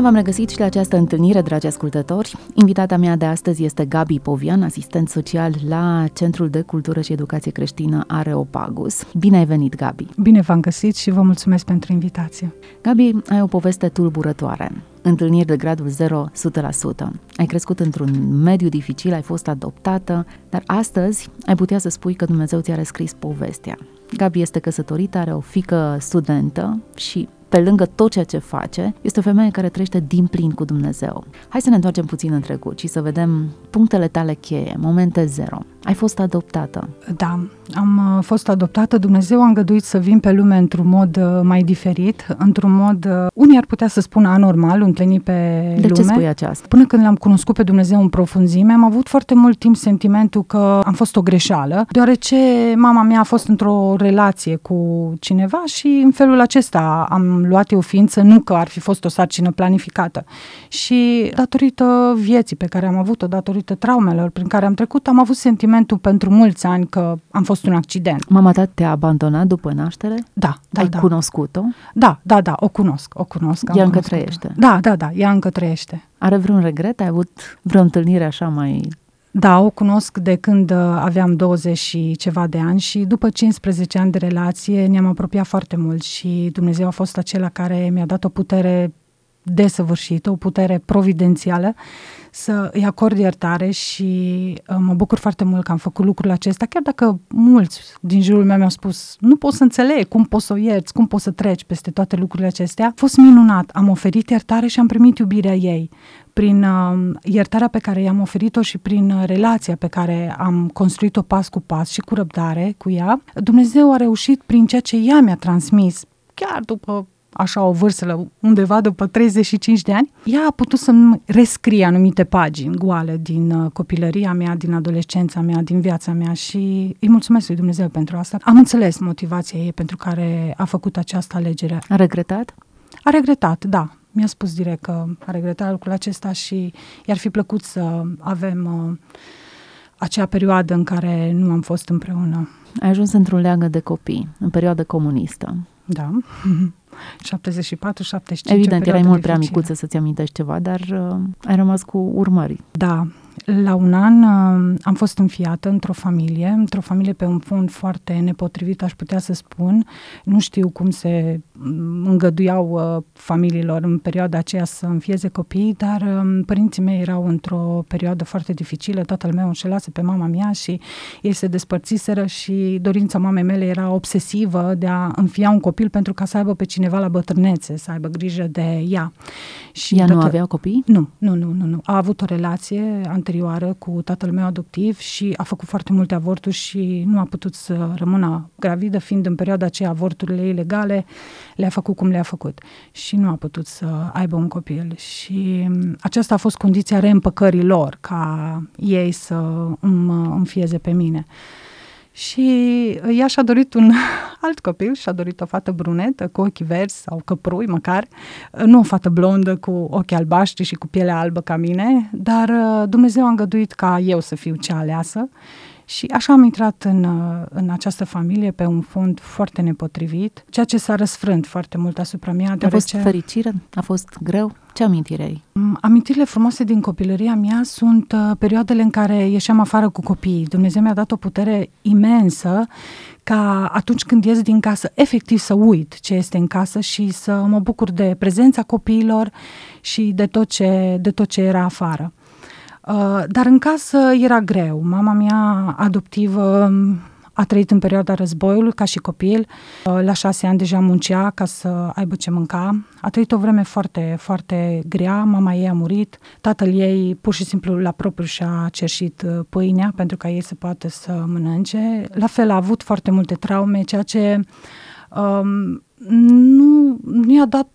Bine v-am regăsit și la această întâlnire, dragi ascultători. Invitata mea de astăzi este Gabi Povian, asistent social la Centrul de Cultură și Educație Creștină Areopagus. Bine ai venit, Gabi! Bine v-am găsit și vă mulțumesc pentru invitație. Gabi, ai o poveste tulburătoare. Întâlniri de gradul 0, 100%. Ai crescut într-un mediu dificil, ai fost adoptată, dar astăzi ai putea să spui că Dumnezeu ți-a rescris povestea. Gabi este căsătorită, are o fică studentă și pe lângă tot ceea ce face, este o femeie care trăiește din plin cu Dumnezeu. Hai să ne întoarcem puțin în trecut și să vedem punctele tale cheie, momente zero. Ai fost adoptată. Da, am uh, fost adoptată. Dumnezeu a îngăduit să vin pe lume într-un mod uh, mai diferit, într-un mod, uh, unii ar putea să spună anormal, întâlnit pe De lume. ce spui aceasta? Până când l-am cunoscut pe Dumnezeu în profunzime, am avut foarte mult timp sentimentul că am fost o greșeală, deoarece mama mea a fost într-o relație cu cineva și în felul acesta am luat eu ființă, nu că ar fi fost o sarcină planificată. Și datorită vieții pe care am avut-o, datorită traumelor prin care am trecut, am avut sentimentul pentru mulți ani că am fost un accident. Mama ta te-a abandonat după naștere? Da, da, Ai da. cunoscut-o? Da, da, da, o cunosc, o cunosc. am Ea încă cunoscut-o. trăiește? Da, da, da, ea încă trăiește. Are vreun regret? Ai avut vreo întâlnire așa mai... Da, o cunosc de când uh, aveam 20 și ceva de ani și după 15 ani de relație ne-am apropiat foarte mult și Dumnezeu a fost acela care mi-a dat o putere desăvârșită, o putere providențială să îi acord iertare și uh, mă bucur foarte mult că am făcut lucrul acesta, chiar dacă mulți din jurul meu mi-au spus nu pot să înțeleg cum poți să o ierți, cum poți să treci peste toate lucrurile acestea. A fost minunat, am oferit iertare și am primit iubirea ei prin uh, iertarea pe care i-am oferit-o și prin uh, relația pe care am construit-o pas cu pas și cu răbdare cu ea, Dumnezeu a reușit prin ceea ce ea mi-a transmis, chiar după așa o vârstă, la undeva după 35 de ani, ea a putut să-mi rescrie anumite pagini goale din uh, copilăria mea, din adolescența mea, din viața mea și îi mulțumesc lui Dumnezeu pentru asta. Am înțeles motivația ei pentru care a făcut această alegere. A regretat? A regretat, da. Mi-a spus direct că a regretat lucrul acesta și i-ar fi plăcut să avem uh, acea perioadă în care nu am fost împreună. Ai ajuns într-un leagă de copii, în perioada comunistă. Da. 74, 75. Evident, o erai perioadă mult prea dificilă. micuță să-ți amintești ceva, dar uh, ai rămas cu urmări. Da. La un an uh, am fost înfiată într-o familie, într-o familie pe un fond foarte nepotrivit, aș putea să spun. Nu știu cum se mm, îngăduiau uh, familiilor în perioada aceea să înfieze copii, dar um, părinții mei erau într-o perioadă foarte dificilă. Tatăl meu înșelase pe mama mea și ei se despărțiseră și dorința mamei mele era obsesivă de a înfia un copil pentru ca să aibă pe cineva la bătrânețe, să aibă grijă de ea. Și Ea nu toată- avea copii? nu, nu, nu, nu, nu. A avut o relație anterioară cu tatăl meu adoptiv și a făcut foarte multe avorturi și nu a putut să rămână gravidă, fiind în perioada aceea avorturile ilegale, le-a făcut cum le-a făcut și nu a putut să aibă un copil. Și m, aceasta a fost condiția reîmpăcării lor, ca ei să îmi înfieze pe mine. Și ea și-a dorit un alt copil, și-a dorit o fată brunetă cu ochi verzi sau căprui măcar, nu o fată blondă cu ochi albaștri și cu pielea albă ca mine, dar uh, Dumnezeu a îngăduit ca eu să fiu cea aleasă și așa am intrat în, uh, în această familie pe un fond foarte nepotrivit, ceea ce s-a răsfrânt foarte mult asupra mea, A fost deoarece... fericire? A fost greu? Ce amintire ai? Mm, Amintirile frumoase din copilăria mea sunt uh, perioadele în care ieșeam afară cu copiii. Dumnezeu mi-a dat o putere imensă ca atunci când ies din casă, efectiv să uit ce este în casă și să mă bucur de prezența copiilor și de tot ce, de tot ce era afară. Uh, dar în casă era greu. Mama mea adoptivă um, a trăit în perioada războiului ca și copil. Uh, La șase ani deja muncea ca să aibă ce mânca. A trăit o vreme foarte, foarte grea. Mama ei a murit. Tatăl ei pur și simplu la propriu și-a cerșit uh, pâinea pentru ca ei să poată să mănânce. La fel a avut foarte multe traume, ceea ce um, nu, nu i-a dat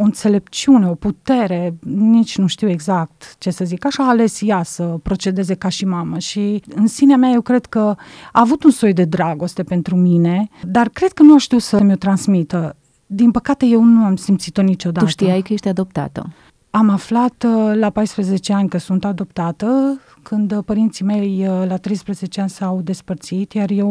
o înțelepciune, o putere, nici nu știu exact ce să zic, așa a ales ea să procedeze ca și mamă și în sinea mea eu cred că a avut un soi de dragoste pentru mine, dar cred că nu a știut să mi-o transmită. Din păcate eu nu am simțit-o niciodată. Tu știai că ești adoptată? Am aflat uh, la 14 ani că sunt adoptată, când uh, părinții mei uh, la 13 ani s-au despărțit, iar eu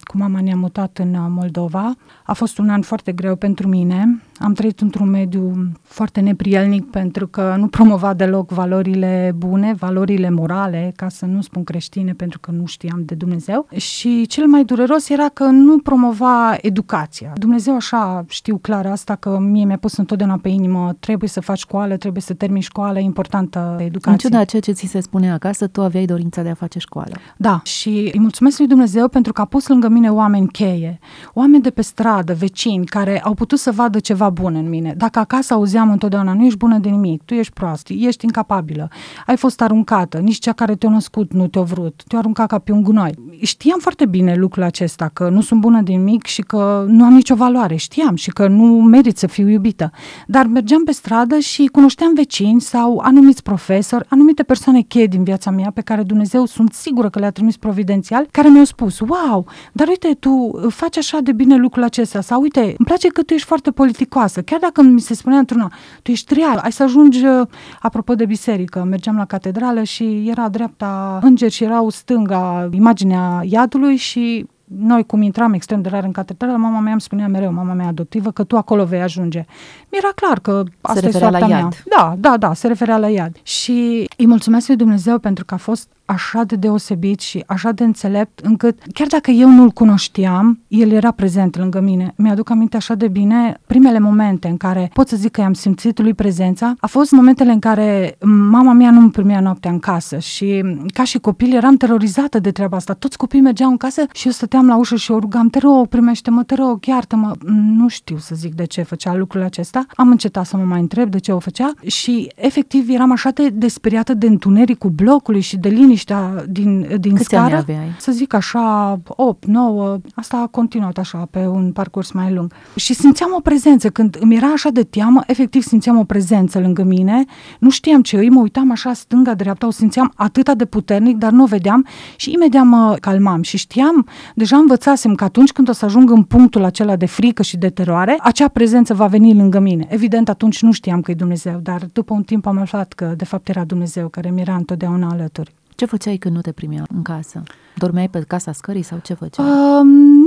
cu mama ne-am mutat în Moldova. A fost un an foarte greu pentru mine. Am trăit într-un mediu foarte neprielnic pentru că nu promova deloc valorile bune, valorile morale, ca să nu spun creștine, pentru că nu știam de Dumnezeu. Și cel mai dureros era că nu promova educația. Dumnezeu așa știu clar asta că mie mi-a pus întotdeauna pe inimă, trebuie să faci școală, trebuie să termini școală, e importantă educația. În ciuda ceea ce ți se spune acasă, tu aveai dorința de a face școală. Da, și îi mulțumesc lui Dumnezeu pentru că a pus lângă mine oameni cheie, oameni de pe stradă, vecini, care au putut să vadă ceva bun în mine. Dacă acasă auzeam întotdeauna, nu ești bună de nimic, tu ești prost, ești incapabilă, ai fost aruncată, nici cea care te-a născut nu te-a vrut, te-a aruncat ca pe un gunoi. Știam foarte bine lucrul acesta, că nu sunt bună de nimic și că nu am nicio valoare, știam și că nu merit să fiu iubită. Dar mergeam pe stradă și cunoșteam vecini sau anumiți profesori, anumite persoane cheie din viața mea pe care Dumnezeu sunt sigură că le-a trimis providențial, care mi-au spus, wow, dar uite, tu faci așa de bine lucrul acesta sau uite, îmi place că tu ești foarte politicoasă, chiar dacă mi se spunea într-una, tu ești real, ai să ajungi, uh, apropo de biserică, mergeam la catedrală și era dreapta îngeri și erau stânga imaginea iadului și noi cum intram extrem de rar în catedrală, mama mea îmi spunea mereu, mama mea adoptivă, că tu acolo vei ajunge. Mi-era clar că asta se e soarta la mea. Iad. Da, da, da, se referea la iad. Și îi mulțumesc lui Dumnezeu pentru că a fost așa de deosebit și așa de înțelept încât chiar dacă eu nu-l cunoșteam, el era prezent lângă mine. Mi-aduc aminte așa de bine primele momente în care pot să zic că i-am simțit lui prezența, a fost momentele în care mama mea nu îmi primea noaptea în casă și ca și copil eram terorizată de treaba asta. Toți copiii mergeau în casă și eu stăteam la ușă și o rugam, te rog, primește-mă, te rog, iartă-mă. Nu știu să zic de ce făcea lucrul acesta. Am încetat să mă mai întreb de ce o făcea și efectiv eram așa de desperiată de întunericul blocului și de liniște liniștea din, din Câți scară. Ani aveai? Să zic așa, 8, 9, asta a continuat așa pe un parcurs mai lung. Și simțeam o prezență, când îmi era așa de teamă, efectiv simțeam o prezență lângă mine, nu știam ce îi, mă uitam așa stânga-dreapta, o simțeam atât de puternic, dar nu o vedeam și imediat mă calmam și știam, deja învățasem că atunci când o să ajung în punctul acela de frică și de teroare, acea prezență va veni lângă mine. Evident, atunci nu știam că e Dumnezeu, dar după un timp am aflat că de fapt era Dumnezeu care mi era întotdeauna alături. Ce făceai când nu te primea în casă? Dormeai pe casa scării sau ce făceai? Uh,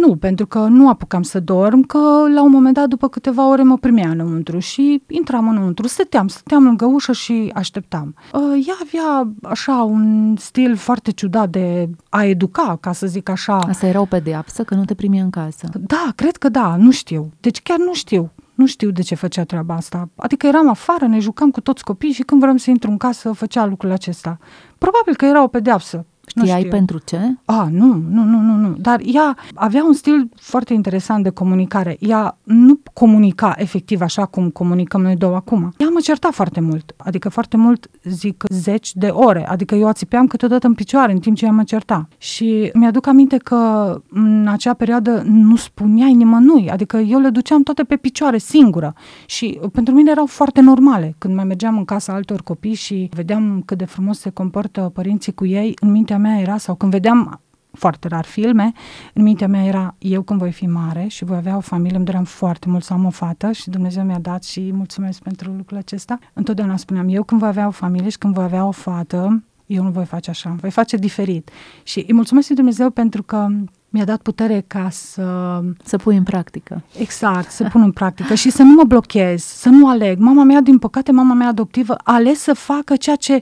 nu, pentru că nu apucam să dorm, că la un moment dat, după câteva ore, mă primea înăuntru și intram înăuntru. Stăteam, stăteam lângă ușă și așteptam. Uh, ea avea așa un stil foarte ciudat de a educa, ca să zic așa. Asta era o pedeapsă că nu te primea în casă? Da, cred că da, nu știu. Deci chiar nu știu. Nu știu de ce făcea treaba asta. Adică eram afară, ne jucam cu toți copiii și când vrem să intru în casă, făcea lucrul acesta. Probabil că era o pedeapsă. Știai pentru ce? A, nu, nu, nu, nu, nu. Dar ea avea un stil foarte interesant de comunicare. Ea nu comunica efectiv așa cum comunicăm noi două acum. Ea mă certa foarte mult. Adică foarte mult, zic, zeci de ore. Adică eu ațipeam câteodată în picioare în timp ce ea mă certa. Și mi-aduc aminte că în acea perioadă nu spuneai nimănui. Adică eu le duceam toate pe picioare, singură. Și pentru mine erau foarte normale. Când mai mergeam în casa altor copii și vedeam cât de frumos se comportă părinții cu ei, în mintea mea era, sau când vedeam foarte rar filme, în mintea mea era eu când voi fi mare și voi avea o familie, îmi doream foarte mult să am o fată și Dumnezeu mi-a dat și mulțumesc pentru lucrul acesta. Întotdeauna spuneam, eu când voi avea o familie și când voi avea o fată, eu nu voi face așa, voi face diferit. Și îi mulțumesc lui Dumnezeu pentru că mi-a dat putere ca să... Să pui în practică. Exact, să pun în practică și să nu mă blochez, să nu aleg. Mama mea, din păcate, mama mea adoptivă, a ales să facă ceea ce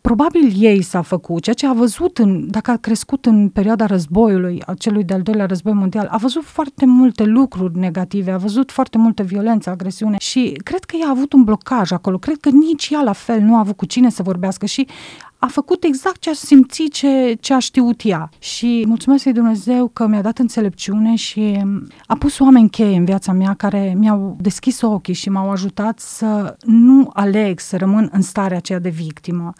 probabil ei s-a făcut, ceea ce a văzut, în, dacă a crescut în perioada războiului, a celui de-al doilea război mondial, a văzut foarte multe lucruri negative, a văzut foarte multă violență, agresiune și cred că ea a avut un blocaj acolo, cred că nici ea la fel nu a avut cu cine să vorbească și a făcut exact ce a simțit, ce, ce a știut ea. Și mulțumesc lui Dumnezeu că mi-a dat înțelepciune și a pus oameni cheie în viața mea care mi-au deschis ochii și m-au ajutat să nu aleg să rămân în starea aceea de victimă,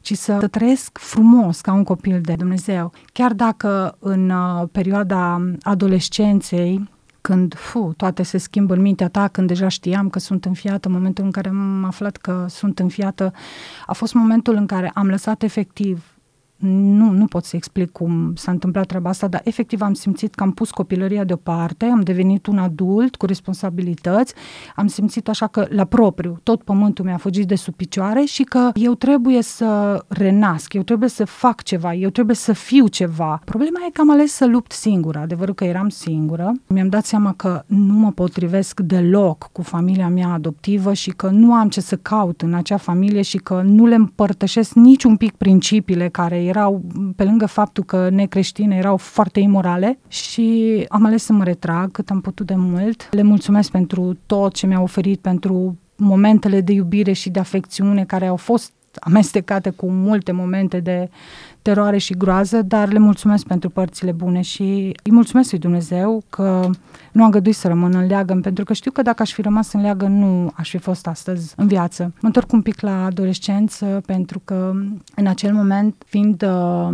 ci să trăiesc frumos ca un copil de Dumnezeu. Chiar dacă în uh, perioada adolescenței când fu, toate se schimbă în mintea ta, când deja știam că sunt înfiată, momentul în care am aflat că sunt înfiată, a fost momentul în care am lăsat efectiv nu, nu pot să explic cum s-a întâmplat treaba asta, dar efectiv am simțit că am pus copilăria deoparte, am devenit un adult cu responsabilități, am simțit așa că la propriu tot pământul mi-a fugit de sub picioare și că eu trebuie să renasc, eu trebuie să fac ceva, eu trebuie să fiu ceva. Problema e că am ales să lupt singură, adevărul că eram singură. Mi-am dat seama că nu mă potrivesc deloc cu familia mea adoptivă și că nu am ce să caut în acea familie și că nu le împărtășesc niciun pic principiile care erau, pe lângă faptul că necreștine, erau foarte imorale și am ales să mă retrag cât am putut de mult. Le mulțumesc pentru tot ce mi-au oferit, pentru momentele de iubire și de afecțiune care au fost amestecate cu multe momente de teroare și groază, dar le mulțumesc pentru părțile bune și îi mulțumesc lui Dumnezeu că nu am găduit să rămân în leagăn, pentru că știu că dacă aș fi rămas în leagăn, nu aș fi fost astăzi în viață. Mă întorc un pic la adolescență, pentru că în acel moment, fiind uh,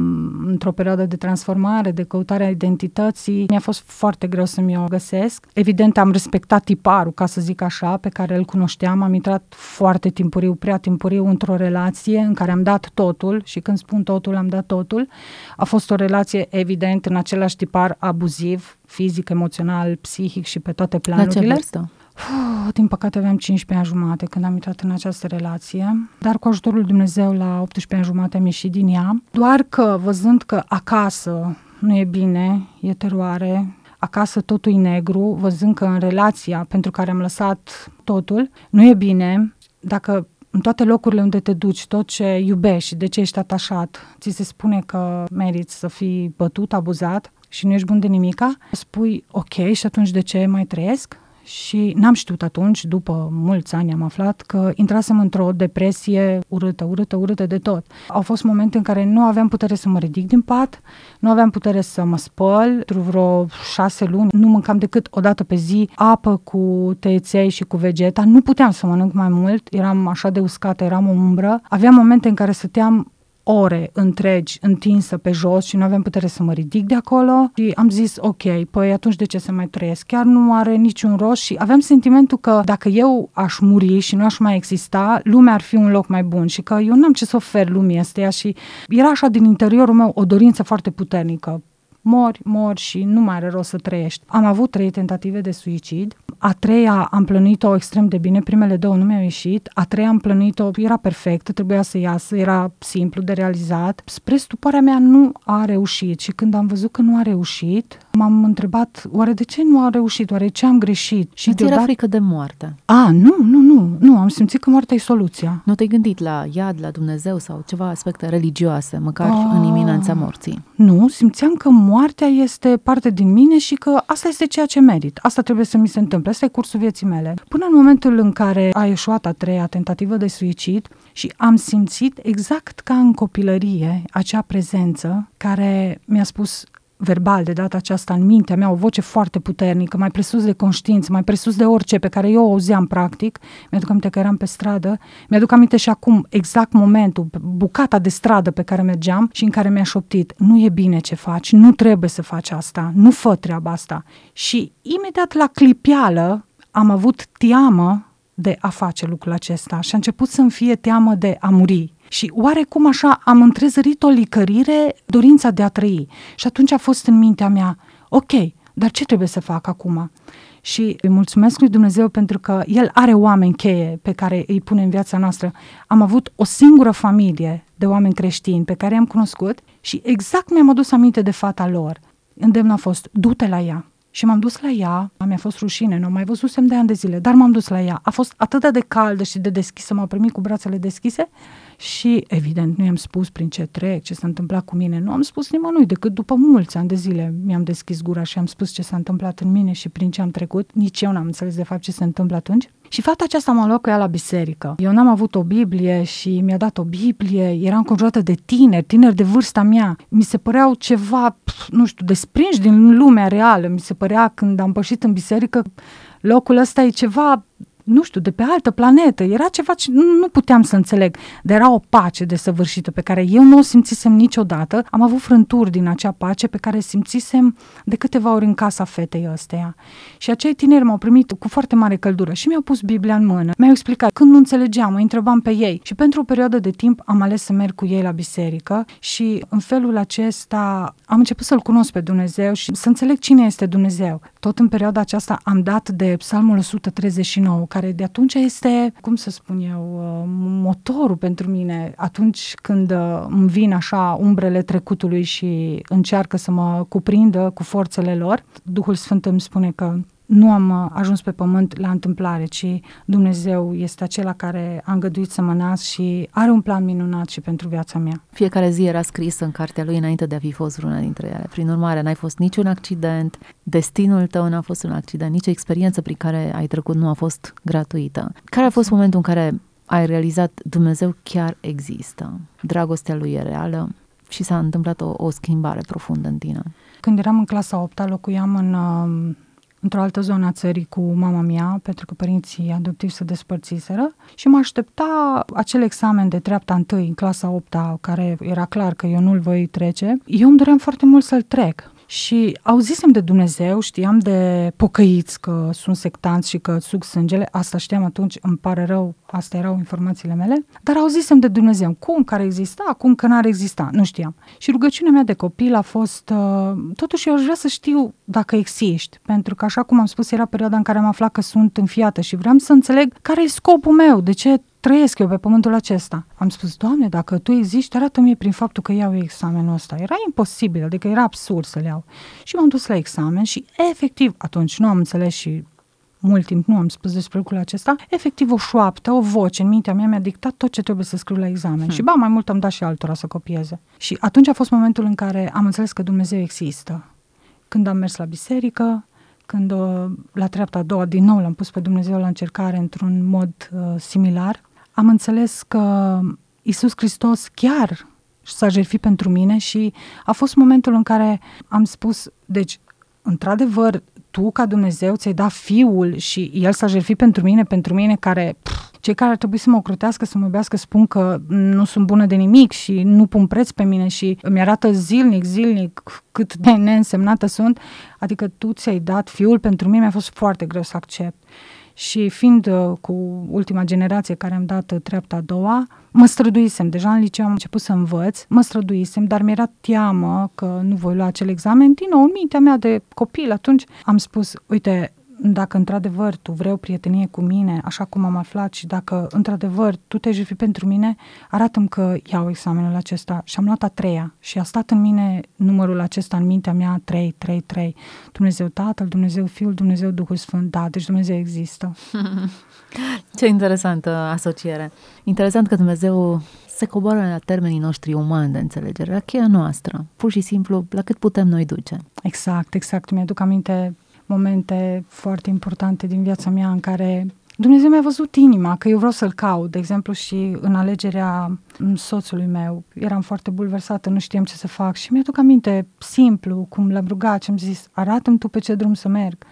într-o perioadă de transformare, de căutare a identității, mi-a fost foarte greu să-mi o găsesc. Evident, am respectat tiparul, ca să zic așa, pe care îl cunoșteam. Am intrat foarte timpuriu, prea timpuriu, într-o relație în care am dat totul și când spun totul, am dat totul. A fost o relație, evident, în același tipar abuziv, fizic, emoțional, psihic și pe toate planurile. La ce vârstă? Uf, din păcate aveam 15 ani jumate când am intrat în această relație, dar cu ajutorul lui Dumnezeu la 18 ani jumate am ieșit din ea, doar că văzând că acasă nu e bine, e teroare, acasă totul e negru, văzând că în relația pentru care am lăsat totul nu e bine, dacă în toate locurile unde te duci, tot ce iubești, de ce ești atașat, ți se spune că meriți să fii bătut, abuzat și nu ești bun de nimica, spui ok și atunci de ce mai trăiesc? Și n-am știut atunci, după mulți ani am aflat că intrasem într-o depresie urâtă, urâtă, urâtă de tot. Au fost momente în care nu aveam putere să mă ridic din pat, nu aveam putere să mă spăl, pentru vreo șase luni nu mâncam decât o dată pe zi apă cu tăieței și cu vegeta, nu puteam să mănânc mai mult, eram așa de uscată, eram o umbră. Aveam momente în care stăteam ore întregi întinsă pe jos și nu aveam putere să mă ridic de acolo și am zis ok, păi atunci de ce să mai trăiesc? Chiar nu are niciun rost și aveam sentimentul că dacă eu aș muri și nu aș mai exista, lumea ar fi un loc mai bun și că eu n-am ce să ofer lumii astea și era așa din interiorul meu o dorință foarte puternică mori, mori și nu mai are rost să trăiești. Am avut trei tentative de suicid. A treia am plănuit-o extrem de bine, primele două nu mi-au ieșit. A treia am plănuit-o, era perfectă, trebuia să iasă, era simplu de realizat. Spre stuparea mea nu a reușit și când am văzut că nu a reușit, m-am întrebat, oare de ce nu a reușit, oare ce am greșit? Și Îți era frică de moarte? A, nu, nu, nu, nu, am simțit că moartea e soluția. Nu te-ai gândit la iad, la Dumnezeu sau ceva aspecte religioase, măcar a, în iminența morții? Nu, simțeam că moartea este parte din mine și că asta este ceea ce merit. Asta trebuie să mi se întâmple, asta e cursul vieții mele. Până în momentul în care a ieșuat a treia tentativă de suicid și am simțit exact ca în copilărie acea prezență care mi-a spus verbal de data aceasta în mintea mea, o voce foarte puternică, mai presus de conștiință, mai presus de orice pe care eu o auzeam practic. Mi-aduc aminte că eram pe stradă, mi-aduc aminte și acum exact momentul, bucata de stradă pe care mergeam și în care mi-a șoptit, nu e bine ce faci, nu trebuie să faci asta, nu fă treaba asta. Și imediat la clipială am avut teamă de a face lucrul acesta și a început să-mi fie teamă de a muri. Și oarecum așa am întrezărit o licărire, dorința de a trăi. Și atunci a fost în mintea mea, ok, dar ce trebuie să fac acum? Și îi mulțumesc lui Dumnezeu pentru că El are oameni cheie pe care îi pune în viața noastră. Am avut o singură familie de oameni creștini pe care i-am cunoscut și exact mi-am adus aminte de fata lor. Îndemnul a fost, du-te la ea. Și m-am dus la ea, mi-a fost rușine, nu mai văzusem de ani de zile, dar m-am dus la ea. A fost atât de caldă și de deschisă, m-a primit cu brațele deschise și, evident, nu i-am spus prin ce trec, ce s-a întâmplat cu mine. Nu am spus nimănui, decât după mulți ani de zile mi-am deschis gura și am spus ce s-a întâmplat în mine și prin ce am trecut. Nici eu n-am înțeles de fapt ce se întâmplă atunci. Și fata aceasta m-a luat cu ea la biserică. Eu n-am avut o Biblie și mi-a dat o Biblie, eram înconjurată de tineri, tineri de vârsta mea. Mi se păreau ceva, nu știu, desprinși din lumea reală. Mi se părea când am pășit în biserică, locul ăsta e ceva nu știu, de pe altă planetă. Era ceva ce nu, nu puteam să înțeleg, dar era o pace desăvârșită pe care eu nu o simțisem niciodată. Am avut frânturi din acea pace pe care simțisem de câteva ori în casa fetei ăsteia. Și acei tineri m-au primit cu foarte mare căldură și mi-au pus Biblia în mână. Mi-au explicat când nu înțelegeam, mă întrebam pe ei. Și pentru o perioadă de timp am ales să merg cu ei la biserică și în felul acesta am început să-L cunosc pe Dumnezeu și să înțeleg cine este Dumnezeu. Tot în perioada aceasta am dat de Psalmul 139, care de atunci este, cum să spun eu, uh, motorul pentru mine atunci când uh, îmi vin așa umbrele trecutului și încearcă să mă cuprindă cu forțele lor. Duhul Sfânt îmi spune că nu am uh, ajuns pe pământ la întâmplare, ci Dumnezeu este acela care a îngăduit să mă nasc și are un plan minunat și pentru viața mea. Fiecare zi era scrisă în cartea lui înainte de a fi fost vreuna dintre ele. Prin urmare, n-ai fost niciun accident, destinul tău n-a fost un accident, nici experiență prin care ai trecut nu a fost gratuită. Care a fost momentul în care ai realizat Dumnezeu chiar există, dragostea lui e reală și s-a întâmplat o, o schimbare profundă în tine? Când eram în clasa 8 locuiam în uh, într-o altă zonă a țării cu mama mea, pentru că părinții adoptivi se despărțiseră și mă aștepta acel examen de treapta întâi în clasa 8 care era clar că eu nu-l voi trece. Eu îmi doream foarte mult să-l trec. Și auzisem de Dumnezeu, știam de pocăiți că sunt sectanți și că suc sângele, asta știam atunci, îmi pare rău, astea erau informațiile mele, dar auzisem de Dumnezeu, cum? Care exista, cum că n-ar exista, nu știam. Și rugăciunea mea de copil a fost, uh, totuși eu aș vrea să știu dacă existi, pentru că așa cum am spus, era perioada în care am aflat că sunt înfiată și vreau să înțeleg care e scopul meu, de ce trăiesc eu pe pământul acesta. Am spus, Doamne, dacă Tu existi, arată-mi prin faptul că iau examenul ăsta. Era imposibil, adică era absurd să le iau. Și m-am dus la examen și efectiv, atunci nu am înțeles și mult timp nu am spus despre lucrul acesta, efectiv o șoaptă, o voce în mintea mea mi-a dictat tot ce trebuie să scriu la examen. Hmm. Și ba, mai mult am dat și altora să copieze. Și atunci a fost momentul în care am înțeles că Dumnezeu există. Când am mers la biserică, când o, la treapta a doua din nou l-am pus pe Dumnezeu la încercare într-un mod uh, similar, am înțeles că Isus Hristos chiar s-a jertfit pentru mine și a fost momentul în care am spus, deci, într-adevăr, tu ca Dumnezeu ți-ai dat Fiul și El s-a jertfit pentru mine, pentru mine care... Pf, cei care ar trebui să mă ocrotească, să mă iubească, spun că nu sunt bună de nimic și nu pun preț pe mine și îmi arată zilnic, zilnic cât de neînsemnată sunt. Adică tu ți-ai dat Fiul, pentru mine mi-a fost foarte greu să accept și fiind uh, cu ultima generație care am dat uh, treapta a doua, mă străduisem, deja în liceu am început să învăț, mă străduisem, dar mi-era teamă că nu voi lua acel examen. Din nou, în mintea mea de copil, atunci am spus, uite, dacă într-adevăr tu vrei o prietenie cu mine, așa cum am aflat, și dacă într-adevăr tu te fi pentru mine, arată-mi că iau examenul acesta. Și am luat a treia și a stat în mine numărul acesta în mintea mea 3, 3, 3. Dumnezeu Tatăl, Dumnezeu Fiul, Dumnezeu Duhul Sfânt. Da, deci Dumnezeu există. Ce interesantă asociere. Interesant că Dumnezeu se coboară la termenii noștri umani de înțelegere, la cheia noastră, pur și simplu, la cât putem noi duce. Exact, exact. Mi-aduc aminte momente foarte importante din viața mea în care Dumnezeu mi-a văzut inima, că eu vreau să-l caut, de exemplu, și în alegerea soțului meu. Eram foarte bulversată, nu știam ce să fac și mi-aduc aminte simplu, cum l-am rugat și am zis, arată-mi tu pe ce drum să merg.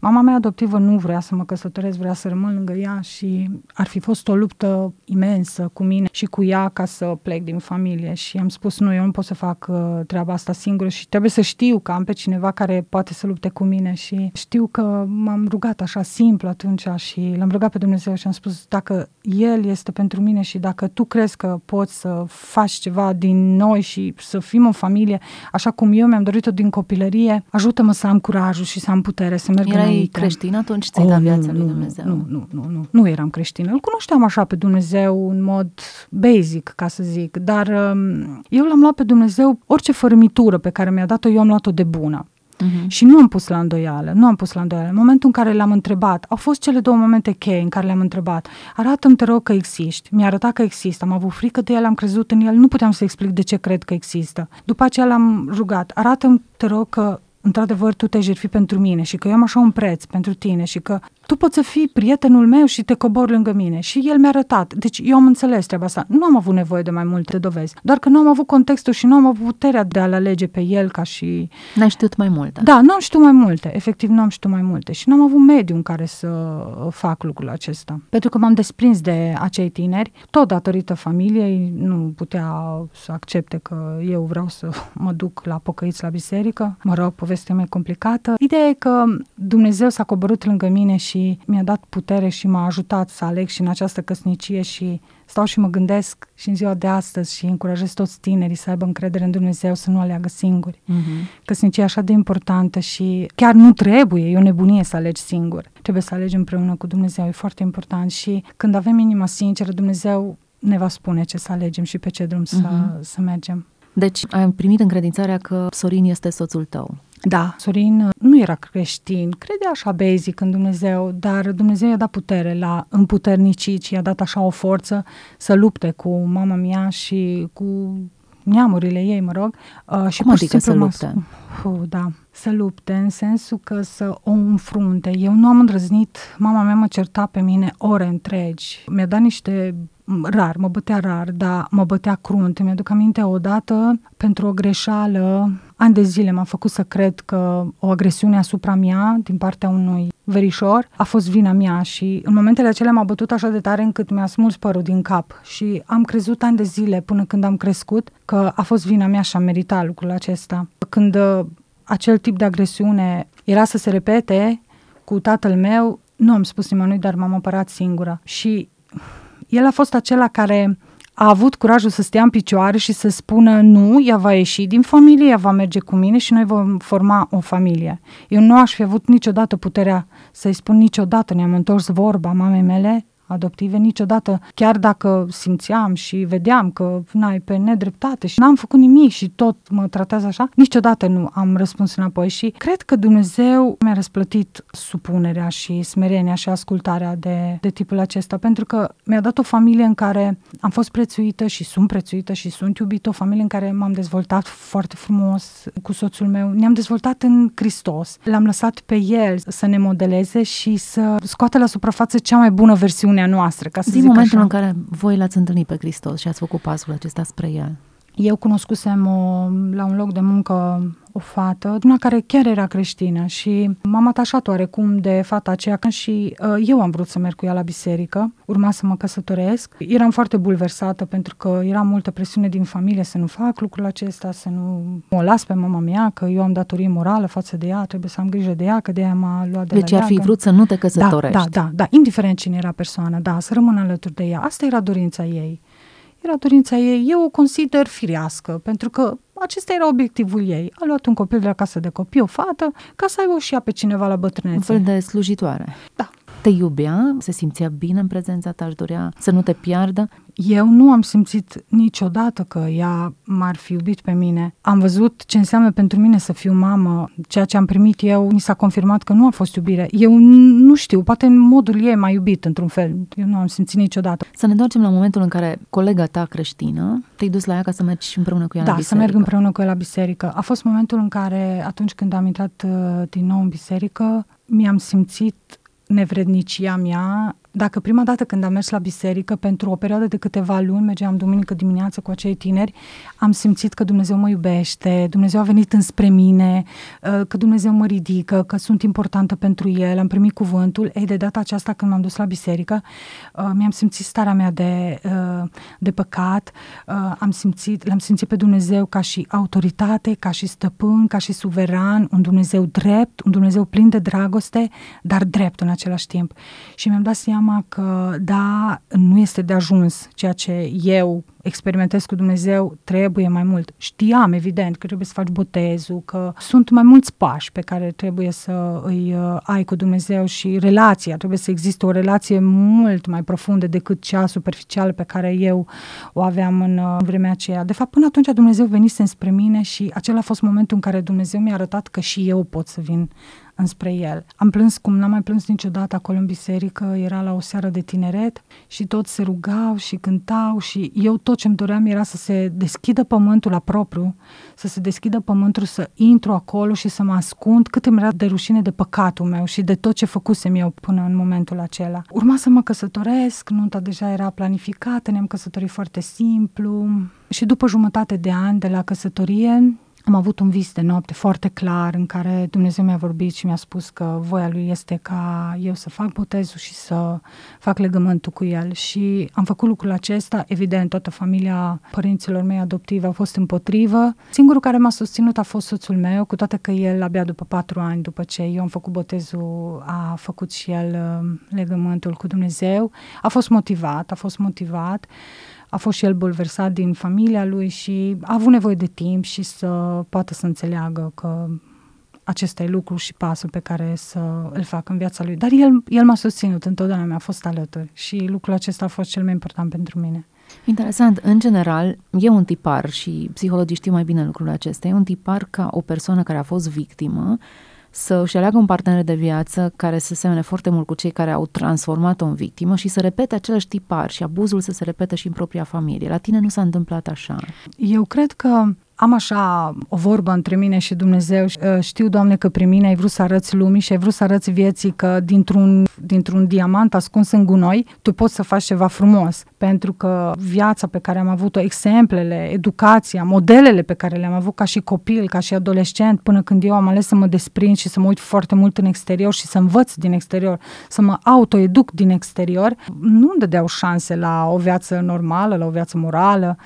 Mama mea adoptivă nu vrea să mă căsătoresc, vrea să rămân lângă ea și ar fi fost o luptă imensă cu mine și cu ea ca să plec din familie și am spus nu, eu nu pot să fac uh, treaba asta singură și trebuie să știu că am pe cineva care poate să lupte cu mine și știu că m-am rugat așa simplu atunci și l-am rugat pe Dumnezeu și am spus dacă El este pentru mine și dacă tu crezi că poți să faci ceva din noi și să fim o familie așa cum eu mi-am dorit-o din copilărie, ajută-mă să am curajul și să am putere să merg Erai înainte. creștin atunci? Ți-ai oh, dat viața nu, lui Dumnezeu? Nu, nu, nu, nu, nu eram creștină. Îl cunoșteam așa pe Dumnezeu în mod basic, ca să zic, dar um, eu l-am luat pe Dumnezeu, orice fărâmitură pe care mi-a dat-o, eu am luat-o de bună. Uh-huh. Și nu am pus la îndoială, nu am pus la îndoială. În momentul în care l-am întrebat, au fost cele două momente cheie în care le-am întrebat. Arată-mi, te rog, că existi. Mi-a arătat că există, am avut frică de el, am crezut în el, nu puteam să explic de ce cred că există. După aceea l-am rugat, arată-mi, te rog, că într-adevăr tu te jertfi pentru mine și că eu am așa un preț pentru tine și că tu poți să fii prietenul meu și te cobori lângă mine. Și el mi-a arătat. Deci eu am înțeles treaba asta. Nu am avut nevoie de mai multe dovezi, doar că nu am avut contextul și nu am avut puterea de a-l alege pe el ca și... N-ai știut mai multe. Da, nu am știut mai multe. Efectiv, nu am știut mai multe. Și nu am avut mediu în care să fac lucrul acesta. Pentru că m-am desprins de acei tineri, tot datorită familiei, nu putea să accepte că eu vreau să mă duc la pocăiți la biserică. Mă rog, povestea mai complicată. Ideea e că Dumnezeu s-a coborât lângă mine și mi-a dat putere și m-a ajutat să aleg și în această căsnicie și stau și mă gândesc și în ziua de astăzi și încurajez toți tinerii să aibă încredere în Dumnezeu, să nu aleagă singuri. Uh-huh. Căsnicia e așa de importantă și chiar nu trebuie, e o nebunie să alegi singur. Trebuie să alegi împreună cu Dumnezeu, e foarte important și când avem inima sinceră, Dumnezeu ne va spune ce să alegem și pe ce drum să, uh-huh. să mergem. Deci ai primit încredințarea că Sorin este soțul tău. Da, Sorin nu era creștin, credea așa basic în Dumnezeu, dar Dumnezeu i-a dat putere la împuternicit și i-a dat așa o forță să lupte cu mama mea și cu neamurile ei, mă rog. Uh, și Cum adică să lupte? Uh, da, să lupte în sensul că să o înfrunte. Eu nu am îndrăznit, mama mea mă certa pe mine ore întregi. Mi-a dat niște rar, mă bătea rar, dar mă bătea crunt. Mi-aduc aminte odată, pentru o greșeală, ani de zile m-a făcut să cred că o agresiune asupra mea, din partea unui verișor, a fost vina mea și în momentele acelea m-a bătut așa de tare încât mi-a smuls părul din cap și am crezut ani de zile până când am crescut că a fost vina mea și am meritat lucrul acesta. Când uh, acel tip de agresiune era să se repete cu tatăl meu, nu am spus nimănui, dar m-am apărat singură și el a fost acela care a avut curajul să stea în picioare și să spună nu, ea va ieși din familie, ea va merge cu mine și noi vom forma o familie. Eu nu aș fi avut niciodată puterea să-i spun niciodată, ne-am întors vorba mamei mele, adoptive niciodată, chiar dacă simțeam și vedeam că n-ai pe nedreptate și n-am făcut nimic și tot mă tratează așa, niciodată nu am răspuns înapoi și cred că Dumnezeu mi-a răsplătit supunerea și smerenia și ascultarea de, de tipul acesta, pentru că mi-a dat o familie în care am fost prețuită și sunt prețuită și sunt iubită, o familie în care m-am dezvoltat foarte frumos cu soțul meu, ne-am dezvoltat în Hristos, l-am lăsat pe El să ne modeleze și să scoate la suprafață cea mai bună versiune misiunea noastră, ca să Din zic momentul așa. în care voi l-ați întâlnit pe Hristos și ați făcut pasul acesta spre El. Eu cunoscusem o, la un loc de muncă o fată, una care chiar era creștină și m-am atașat oarecum de fata aceea și uh, eu am vrut să merg cu ea la biserică, urma să mă căsătoresc. Eram foarte bulversată pentru că era multă presiune din familie să nu fac lucrul acesta, să nu o las pe mama mea, că eu am datorie morală față de ea, trebuie să am grijă de ea, că de ea m-a luat de deci la ar fi vrut să nu te căsătorești. Da, da, da, da, indiferent cine era persoana, da, să rămân alături de ea. Asta era dorința ei era dorința ei, eu o consider firească, pentru că acesta era obiectivul ei. A luat un copil de la casă de copii, o fată, ca să aibă și ea pe cineva la bătrânețe. Un fel de slujitoare. Da. Te iubea? Se simțea bine în prezența ta? Aș dorea să nu te piardă? Eu nu am simțit niciodată că ea m-ar fi iubit pe mine. Am văzut ce înseamnă pentru mine să fiu mamă. Ceea ce am primit eu, mi s-a confirmat că nu a fost iubire. Eu nu știu, poate în modul ei m-a iubit într-un fel. Eu nu am simțit niciodată. Să ne întoarcem la momentul în care colega ta creștină te-ai dus la ea ca să mergi împreună cu ea da, la biserică. să merg împreună cu ea la biserică. A fost momentul în care, atunci când am intrat uh, din nou în biserică, mi-am simțit nevrednicia mea dacă prima dată când am mers la biserică, pentru o perioadă de câteva luni, mergeam duminică dimineață cu acei tineri, am simțit că Dumnezeu mă iubește, Dumnezeu a venit înspre mine, uh, că Dumnezeu mă ridică, că sunt importantă pentru El, am primit cuvântul. Ei, de data aceasta când m-am dus la biserică, uh, mi-am simțit starea mea de, uh, de păcat, am simțit, l-am simțit pe Dumnezeu ca și autoritate, ca și stăpân, ca și suveran, un Dumnezeu drept, un Dumnezeu plin de dragoste, dar drept în același timp. Și mi-am dat seama seama că, da, nu este de ajuns ceea ce eu experimentez cu Dumnezeu, trebuie mai mult. Știam, evident, că trebuie să faci botezul, că sunt mai mulți pași pe care trebuie să îi uh, ai cu Dumnezeu și relația, trebuie să existe o relație mult mai profundă decât cea superficială pe care eu o aveam în uh, vremea aceea. De fapt, până atunci Dumnezeu venise spre mine și acela a fost momentul în care Dumnezeu mi-a arătat că și eu pot să vin înspre el. Am plâns cum n-am mai plâns niciodată acolo în biserică, era la o seară de tineret și toți se rugau și cântau și eu tot ce-mi doream era să se deschidă pământul la propriu, să se deschidă pământul, să intru acolo și să mă ascund cât îmi era de rușine de păcatul meu și de tot ce făcusem eu până în momentul acela. Urma să mă căsătoresc, nunta deja era planificată, ne-am căsătorit foarte simplu și după jumătate de ani de la căsătorie am avut un vis de noapte foarte clar în care Dumnezeu mi-a vorbit și mi-a spus că voia lui este ca eu să fac botezul și să fac legământul cu el și am făcut lucrul acesta, evident toată familia părinților mei adoptivi a fost împotrivă. Singurul care m-a susținut a fost soțul meu, cu toate că el abia după patru ani după ce eu am făcut botezul a făcut și el uh, legământul cu Dumnezeu. A fost motivat, a fost motivat a fost și el bulversat din familia lui și a avut nevoie de timp și să poată să înțeleagă că acesta e lucru și pasul pe care să îl fac în viața lui. Dar el, el m-a susținut, întotdeauna mi-a fost alături și lucrul acesta a fost cel mai important pentru mine. Interesant. În general, e un tipar și psihologii știu mai bine lucrul acesta. E un tipar ca o persoană care a fost victimă să își aleagă un partener de viață care să semene foarte mult cu cei care au transformat-o în victimă și să repete același tipar și abuzul să se repete și în propria familie. La tine nu s-a întâmplat așa. Eu cred că am așa o vorbă între mine și Dumnezeu. Uh, știu, Doamne, că prin mine ai vrut să arăți lumii și ai vrut să arăți vieții că dintr-un, dintr-un diamant ascuns în gunoi, tu poți să faci ceva frumos. Pentru că viața pe care am avut-o, exemplele, educația, modelele pe care le-am avut ca și copil, ca și adolescent, până când eu am ales să mă desprind și să mă uit foarte mult în exterior și să învăț din exterior, să mă autoeduc din exterior, nu îmi dădeau șanse la o viață normală, la o viață morală.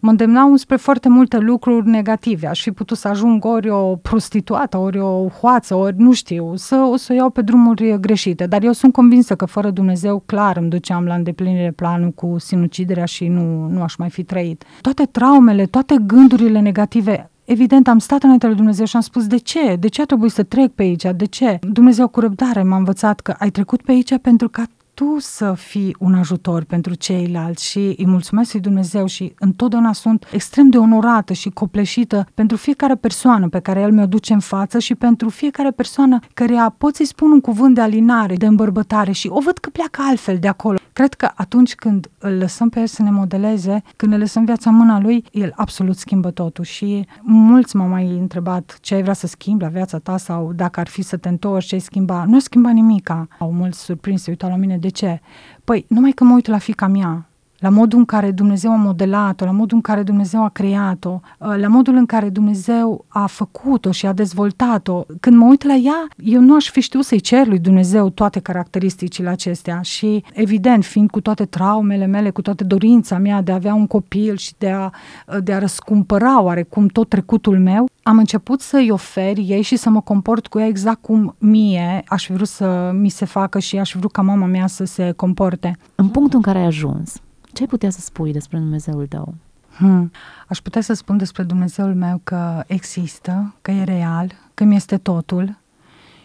Mă îndemnau spre foarte multe lucruri lucruri negative. Aș fi putut să ajung ori o prostituată, ori o hoață, ori nu știu, să o să iau pe drumuri greșite. Dar eu sunt convinsă că fără Dumnezeu clar îmi duceam la îndeplinire planul cu sinuciderea și nu, nu aș mai fi trăit. Toate traumele, toate gândurile negative Evident, am stat înainte lui Dumnezeu și am spus, de ce? De ce a trebuit să trec pe aici? De ce? Dumnezeu cu răbdare m-a învățat că ai trecut pe aici pentru ca tu să fii un ajutor pentru ceilalți și îi mulțumesc lui Dumnezeu și întotdeauna sunt extrem de onorată și copleșită pentru fiecare persoană pe care El mi-o duce în față și pentru fiecare persoană care pot să-i spun un cuvânt de alinare, de îmbărbătare și o văd că pleacă altfel de acolo. Cred că atunci când îl lăsăm pe El să ne modeleze, când ne lăsăm viața în mâna Lui, El absolut schimbă totul și mulți m-au mai întrebat ce ai vrea să schimbi la viața ta sau dacă ar fi să te întorci, ce ai schimba. Nu schimba nimica. Au mulți surprins, se uitau la mine, de ce? Păi, numai că mă uit la fica mea, la modul în care Dumnezeu a modelat-o, la modul în care Dumnezeu a creat-o, uh, la modul în care Dumnezeu a făcut-o și a dezvoltat-o. Când mă uit la ea, eu nu aș fi știut să-i cer lui Dumnezeu toate caracteristicile acestea și, evident, fiind cu toate traumele mele, cu toată dorința mea de a avea un copil și de a, uh, de a răscumpăra oarecum tot trecutul meu, am început să-i ofer ei și să mă comport cu ea exact cum mie aș fi vrut să mi se facă și aș fi vrut ca mama mea să se comporte. În punctul în care ai ajuns, ce ai putea să spui despre Dumnezeul tău? Hmm. Aș putea să spun despre Dumnezeul meu că există, că e real, că mi este totul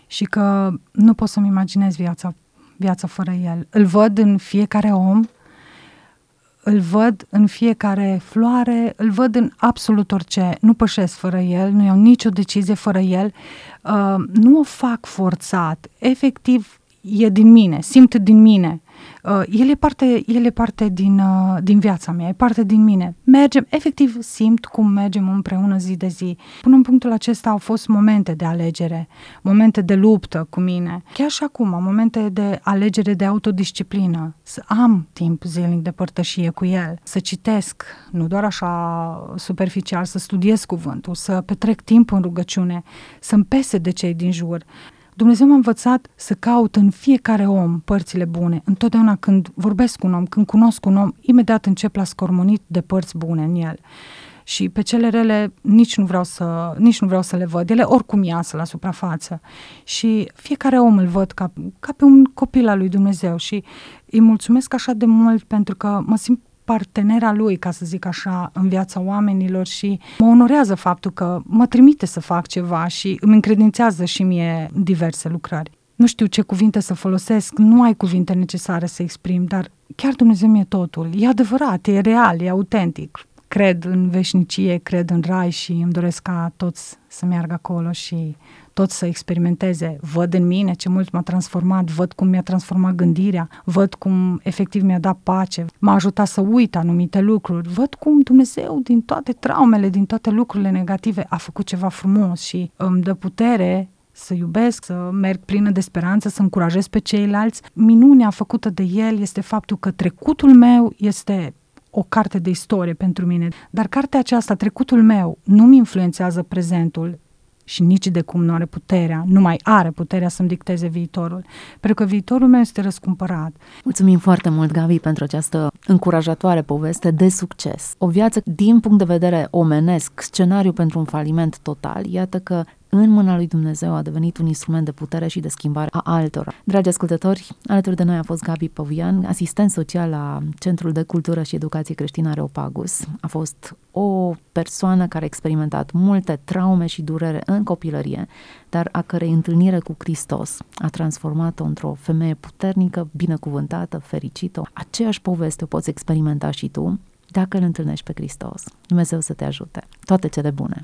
și că nu pot să-mi imaginez viața, viața fără El. Îl văd în fiecare om, îl văd în fiecare floare, îl văd în absolut orice. Nu pășesc fără el, nu iau nicio decizie fără el, uh, nu o fac forțat. Efectiv, e din mine, simt din mine. Uh, el e parte, el e parte din, uh, din viața mea, e parte din mine. Mergem, efectiv simt cum mergem împreună zi de zi. Până în punctul acesta au fost momente de alegere, momente de luptă cu mine. Chiar și acum, momente de alegere de autodisciplină, să am timp zilnic de părtășie cu el, să citesc, nu doar așa superficial, să studiez cuvântul, să petrec timp în rugăciune, să-mi pese de cei din jur. Dumnezeu m-a învățat să caut în fiecare om părțile bune. Întotdeauna când vorbesc cu un om, când cunosc un om, imediat încep la scormonit de părți bune în el. Și pe cele rele nici nu vreau să, nici nu vreau să le văd. Ele oricum iasă la suprafață. Și fiecare om îl văd ca, ca pe un copil al lui Dumnezeu și îi mulțumesc așa de mult pentru că mă simt partenera lui, ca să zic așa, în viața oamenilor și mă onorează faptul că mă trimite să fac ceva și îmi încredințează și mie diverse lucrări. Nu știu ce cuvinte să folosesc, nu ai cuvinte necesare să exprim, dar chiar Dumnezeu mi-e totul. E adevărat, e real, e autentic. cred în veșnicie, cred în rai și îmi doresc ca toți să meargă acolo și toți să experimenteze. Văd în mine ce mult m-a transformat, văd cum mi-a transformat gândirea, văd cum efectiv mi-a dat pace, m-a ajutat să uit anumite lucruri, văd cum Dumnezeu din toate traumele, din toate lucrurile negative a făcut ceva frumos și îmi dă putere să iubesc, să merg plină de speranță, să încurajez pe ceilalți. Minunea făcută de el este faptul că trecutul meu este o carte de istorie pentru mine, dar cartea aceasta, trecutul meu, nu mi influențează prezentul și nici de cum nu are puterea, nu mai are puterea să-mi dicteze viitorul, pentru că viitorul meu este răscumpărat. Mulțumim foarte mult, Gabi, pentru această încurajatoare poveste de succes. O viață din punct de vedere omenesc, scenariu pentru un faliment total, iată că în mâna lui Dumnezeu a devenit un instrument de putere și de schimbare a altora. Dragi ascultători, alături de noi a fost Gabi Păvian, asistent social la Centrul de Cultură și Educație Creștină Areopagus. A fost o persoană care a experimentat multe traume și durere în copilărie, dar a cărei întâlnire cu Hristos a transformat-o într-o femeie puternică, binecuvântată, fericită. Aceeași poveste o poți experimenta și tu dacă îl întâlnești pe Hristos. Dumnezeu să te ajute. Toate cele bune!